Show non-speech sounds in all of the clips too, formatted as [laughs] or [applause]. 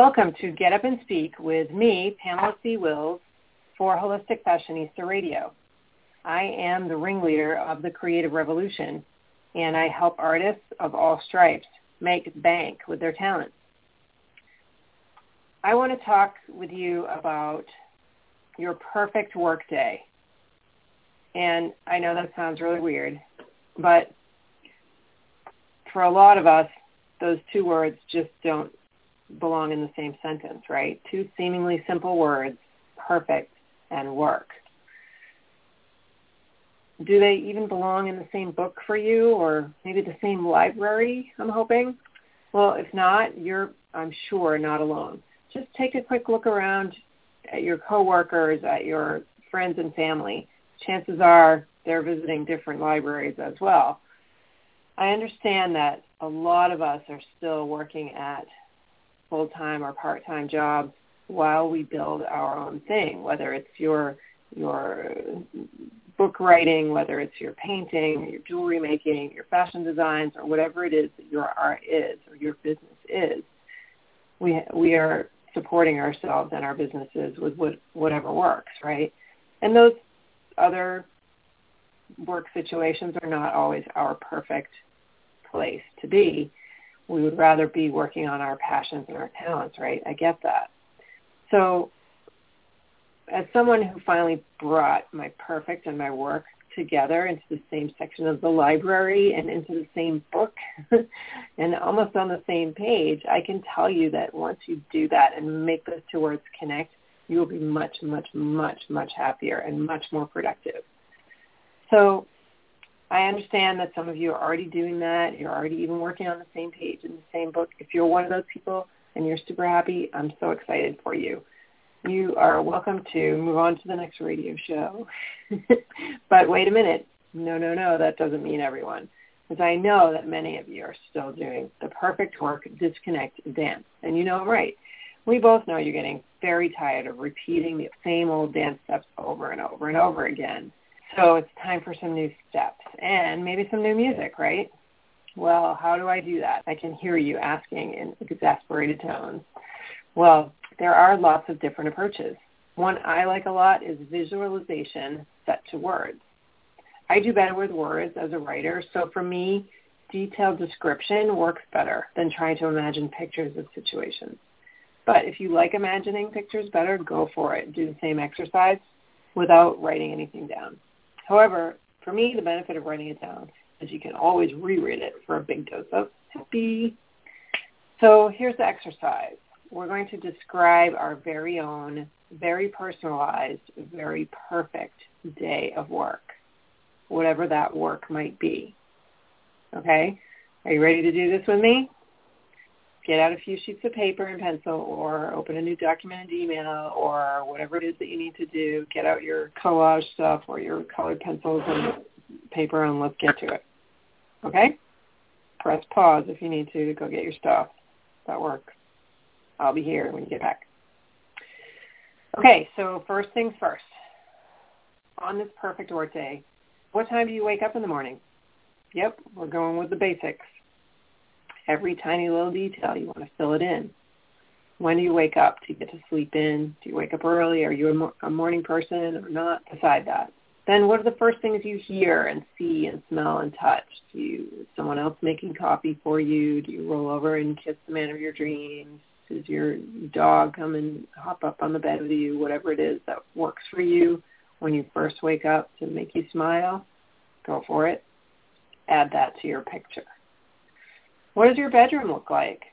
Welcome to Get Up and Speak with me, Pamela C. Wills, for Holistic Fashionista Radio. I am the ringleader of the creative revolution, and I help artists of all stripes make bank with their talents. I want to talk with you about your perfect workday. And I know that sounds really weird, but for a lot of us, those two words just don't belong in the same sentence, right? Two seemingly simple words, perfect and work. Do they even belong in the same book for you or maybe the same library, I'm hoping? Well, if not, you're, I'm sure, not alone. Just take a quick look around at your coworkers, at your friends and family. Chances are they're visiting different libraries as well. I understand that a lot of us are still working at full-time or part-time jobs while we build our own thing, whether it's your your book writing, whether it's your painting, your jewelry making, your fashion designs, or whatever it is that your art is or your business is. We we are supporting ourselves and our businesses with what, whatever works, right? And those other work situations are not always our perfect place to be we would rather be working on our passions and our talents, right? I get that. So as someone who finally brought my perfect and my work together into the same section of the library and into the same book [laughs] and almost on the same page, I can tell you that once you do that and make those two words connect, you will be much, much, much, much happier and much more productive. So I understand that some of you are already doing that. You're already even working on the same page in the same book. If you're one of those people and you're super happy, I'm so excited for you. You are welcome to move on to the next radio show. [laughs] but wait a minute. No, no, no. That doesn't mean everyone. Because I know that many of you are still doing the perfect work, disconnect, dance. And you know right. We both know you're getting very tired of repeating the same old dance steps over and over and over again so it's time for some new steps and maybe some new music, right? Well, how do I do that? I can hear you asking in exasperated tones. Well, there are lots of different approaches. One I like a lot is visualization set to words. I do better with words as a writer, so for me, detailed description works better than trying to imagine pictures of situations. But if you like imagining pictures better, go for it. Do the same exercise without writing anything down. However, for me, the benefit of writing it down is you can always reread it for a big dose of happy. So here's the exercise. We're going to describe our very own, very personalized, very perfect day of work, whatever that work might be. Okay? Are you ready to do this with me? Get out a few sheets of paper and pencil or open a new document in email or whatever it is that you need to do. Get out your collage stuff or your colored pencils and paper and let's get to it. Okay? Press pause if you need to. Go get your stuff. That works. I'll be here when you get back. Okay, so first things first. On this perfect work day, what time do you wake up in the morning? Yep, we're going with the basics every tiny little detail. You want to fill it in. When do you wake up? Do you get to sleep in? Do you wake up early? Are you a, mo- a morning person or not? Decide that. Then what are the first things you hear and see and smell and touch? Do you is someone else making coffee for you? Do you roll over and kiss the man of your dreams? Does your dog come and hop up on the bed with you? Whatever it is that works for you when you first wake up to make you smile, go for it. Add that to your picture. What does your bedroom look like?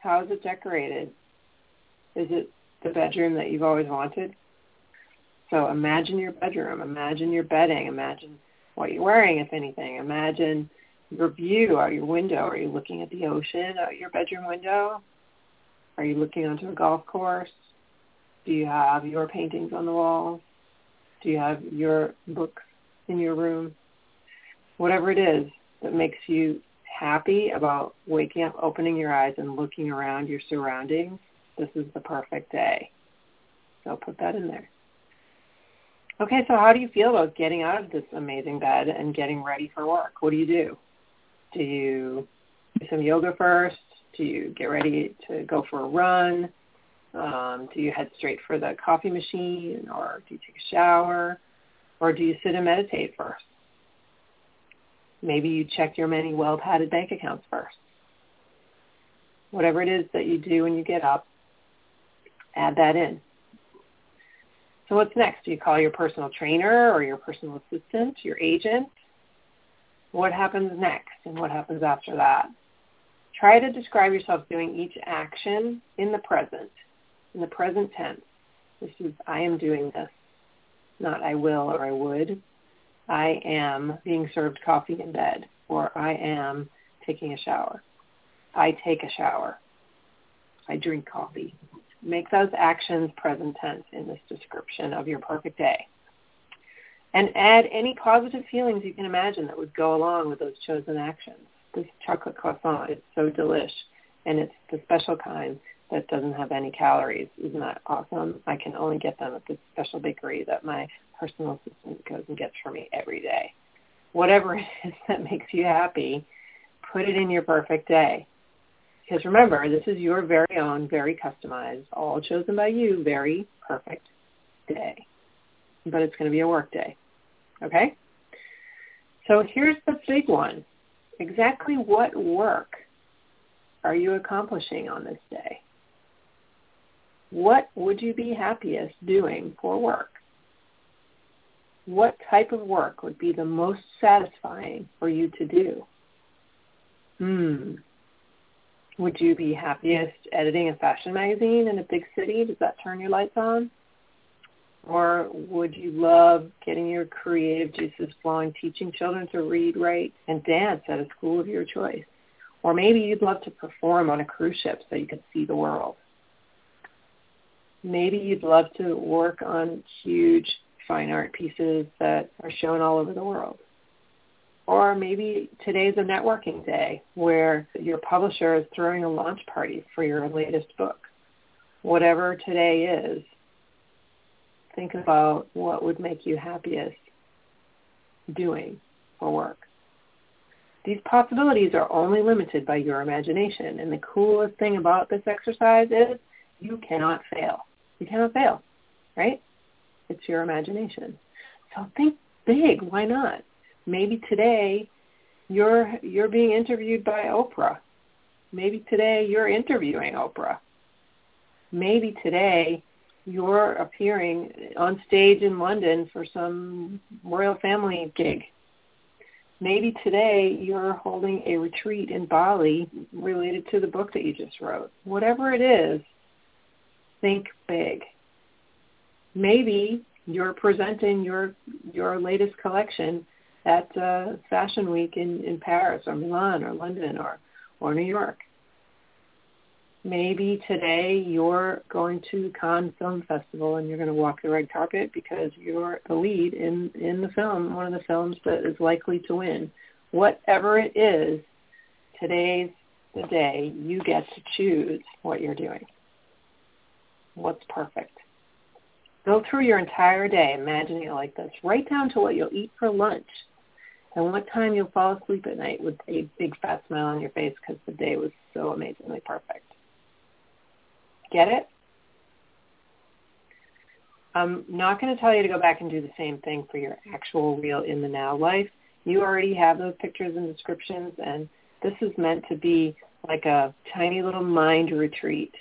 How is it decorated? Is it the bedroom that you've always wanted? So imagine your bedroom. Imagine your bedding. Imagine what you're wearing, if anything. Imagine your view out your window. Are you looking at the ocean out your bedroom window? Are you looking onto a golf course? Do you have your paintings on the walls? Do you have your books in your room? Whatever it is, that makes you happy about waking up, opening your eyes, and looking around your surroundings, this is the perfect day. So put that in there. Okay, so how do you feel about getting out of this amazing bed and getting ready for work? What do you do? Do you do some yoga first? Do you get ready to go for a run? Um, do you head straight for the coffee machine or do you take a shower? Or do you sit and meditate first? Maybe you check your many well-padded bank accounts first. Whatever it is that you do when you get up, add that in. So what's next? Do you call your personal trainer or your personal assistant, your agent? What happens next and what happens after that? Try to describe yourself doing each action in the present, in the present tense. This is I am doing this, not I will or I would. I am being served coffee in bed, or I am taking a shower. I take a shower. I drink coffee. Make those actions present tense in this description of your perfect day. And add any positive feelings you can imagine that would go along with those chosen actions. This chocolate croissant is so delish, and it's the special kind that doesn't have any calories. Isn't that awesome? I can only get them at this special bakery that my personal assistant goes and gets for me every day. Whatever [laughs] it is that makes you happy, put it in your perfect day. Because remember, this is your very own, very customized, all chosen by you, very perfect day. But it's going to be a work day. Okay? So here's the big one. Exactly what work are you accomplishing on this day? What would you be happiest doing for work? what type of work would be the most satisfying for you to do? Hmm. Would you be happiest editing a fashion magazine in a big city? Does that turn your lights on? Or would you love getting your creative juices flowing, teaching children to read, write, and dance at a school of your choice? Or maybe you'd love to perform on a cruise ship so you could see the world. Maybe you'd love to work on huge fine art pieces that are shown all over the world. Or maybe today's a networking day where your publisher is throwing a launch party for your latest book. Whatever today is, think about what would make you happiest doing for work. These possibilities are only limited by your imagination. And the coolest thing about this exercise is you cannot fail. You cannot fail, right? It's your imagination. So think big. Why not? Maybe today you're you're being interviewed by Oprah. Maybe today you're interviewing Oprah. Maybe today you're appearing on stage in London for some royal family gig. Maybe today you're holding a retreat in Bali related to the book that you just wrote. Whatever it is, think big maybe you're presenting your your latest collection at uh, Fashion Week in, in Paris or Milan or London or, or New York. Maybe today you're going to Cannes Film Festival and you're going to walk the red carpet because you're the lead in, in the film, one of the films that is likely to win. Whatever it is, today's the day you get to choose what you're doing. What's perfect. Go through your entire day imagining it like this, right down to what you'll eat for lunch and what time you'll fall asleep at night with a big fat smile on your face because the day was so amazingly perfect. Get it? I'm not going to tell you to go back and do the same thing for your actual real in the now life. You already have those pictures and descriptions and this is meant to be like a tiny little mind retreat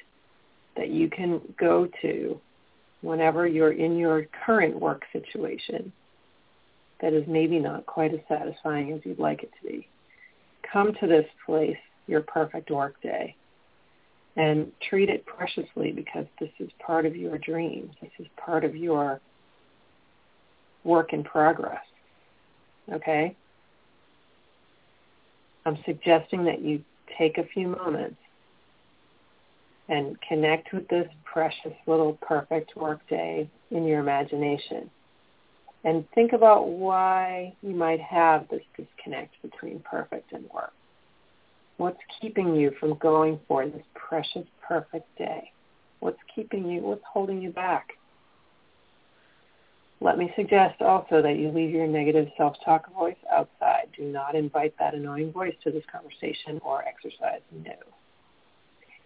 that you can go to whenever you're in your current work situation that is maybe not quite as satisfying as you'd like it to be. Come to this place, your perfect work day, and treat it preciously because this is part of your dream. This is part of your work in progress. Okay? I'm suggesting that you take a few moments and connect with this precious little perfect workday in your imagination. And think about why you might have this disconnect between perfect and work. What's keeping you from going for this precious perfect day? What's keeping you, what's holding you back? Let me suggest also that you leave your negative self-talk voice outside. Do not invite that annoying voice to this conversation or exercise. No.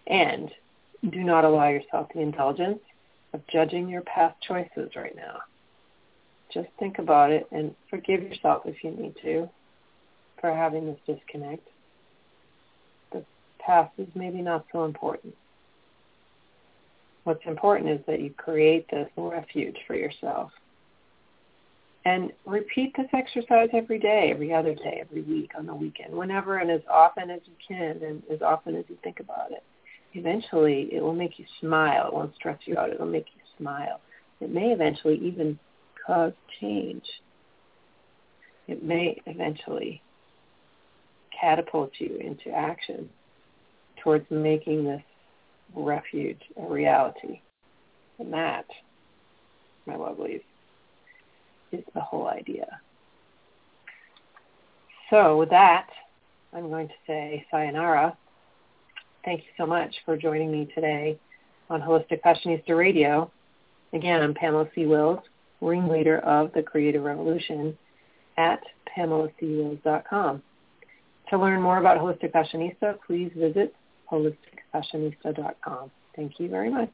And do not allow yourself the indulgence of judging your past choices right now. Just think about it and forgive yourself if you need to for having this disconnect. The past is maybe not so important. What's important is that you create this refuge for yourself. And repeat this exercise every day, every other day, every week, on the weekend, whenever and as often as you can and as often as you think about it. Eventually, it will make you smile. It won't stress you out. It will make you smile. It may eventually even cause change. It may eventually catapult you into action towards making this refuge a reality. And that, my lovelies, is the whole idea. So with that, I'm going to say sayonara. Thank you so much for joining me today on Holistic Fashionista Radio. Again, I'm Pamela C. Wills, ringleader of the Creative Revolution at PamelaCWills.com. To learn more about Holistic Fashionista, please visit holisticfashionista.com. Thank you very much.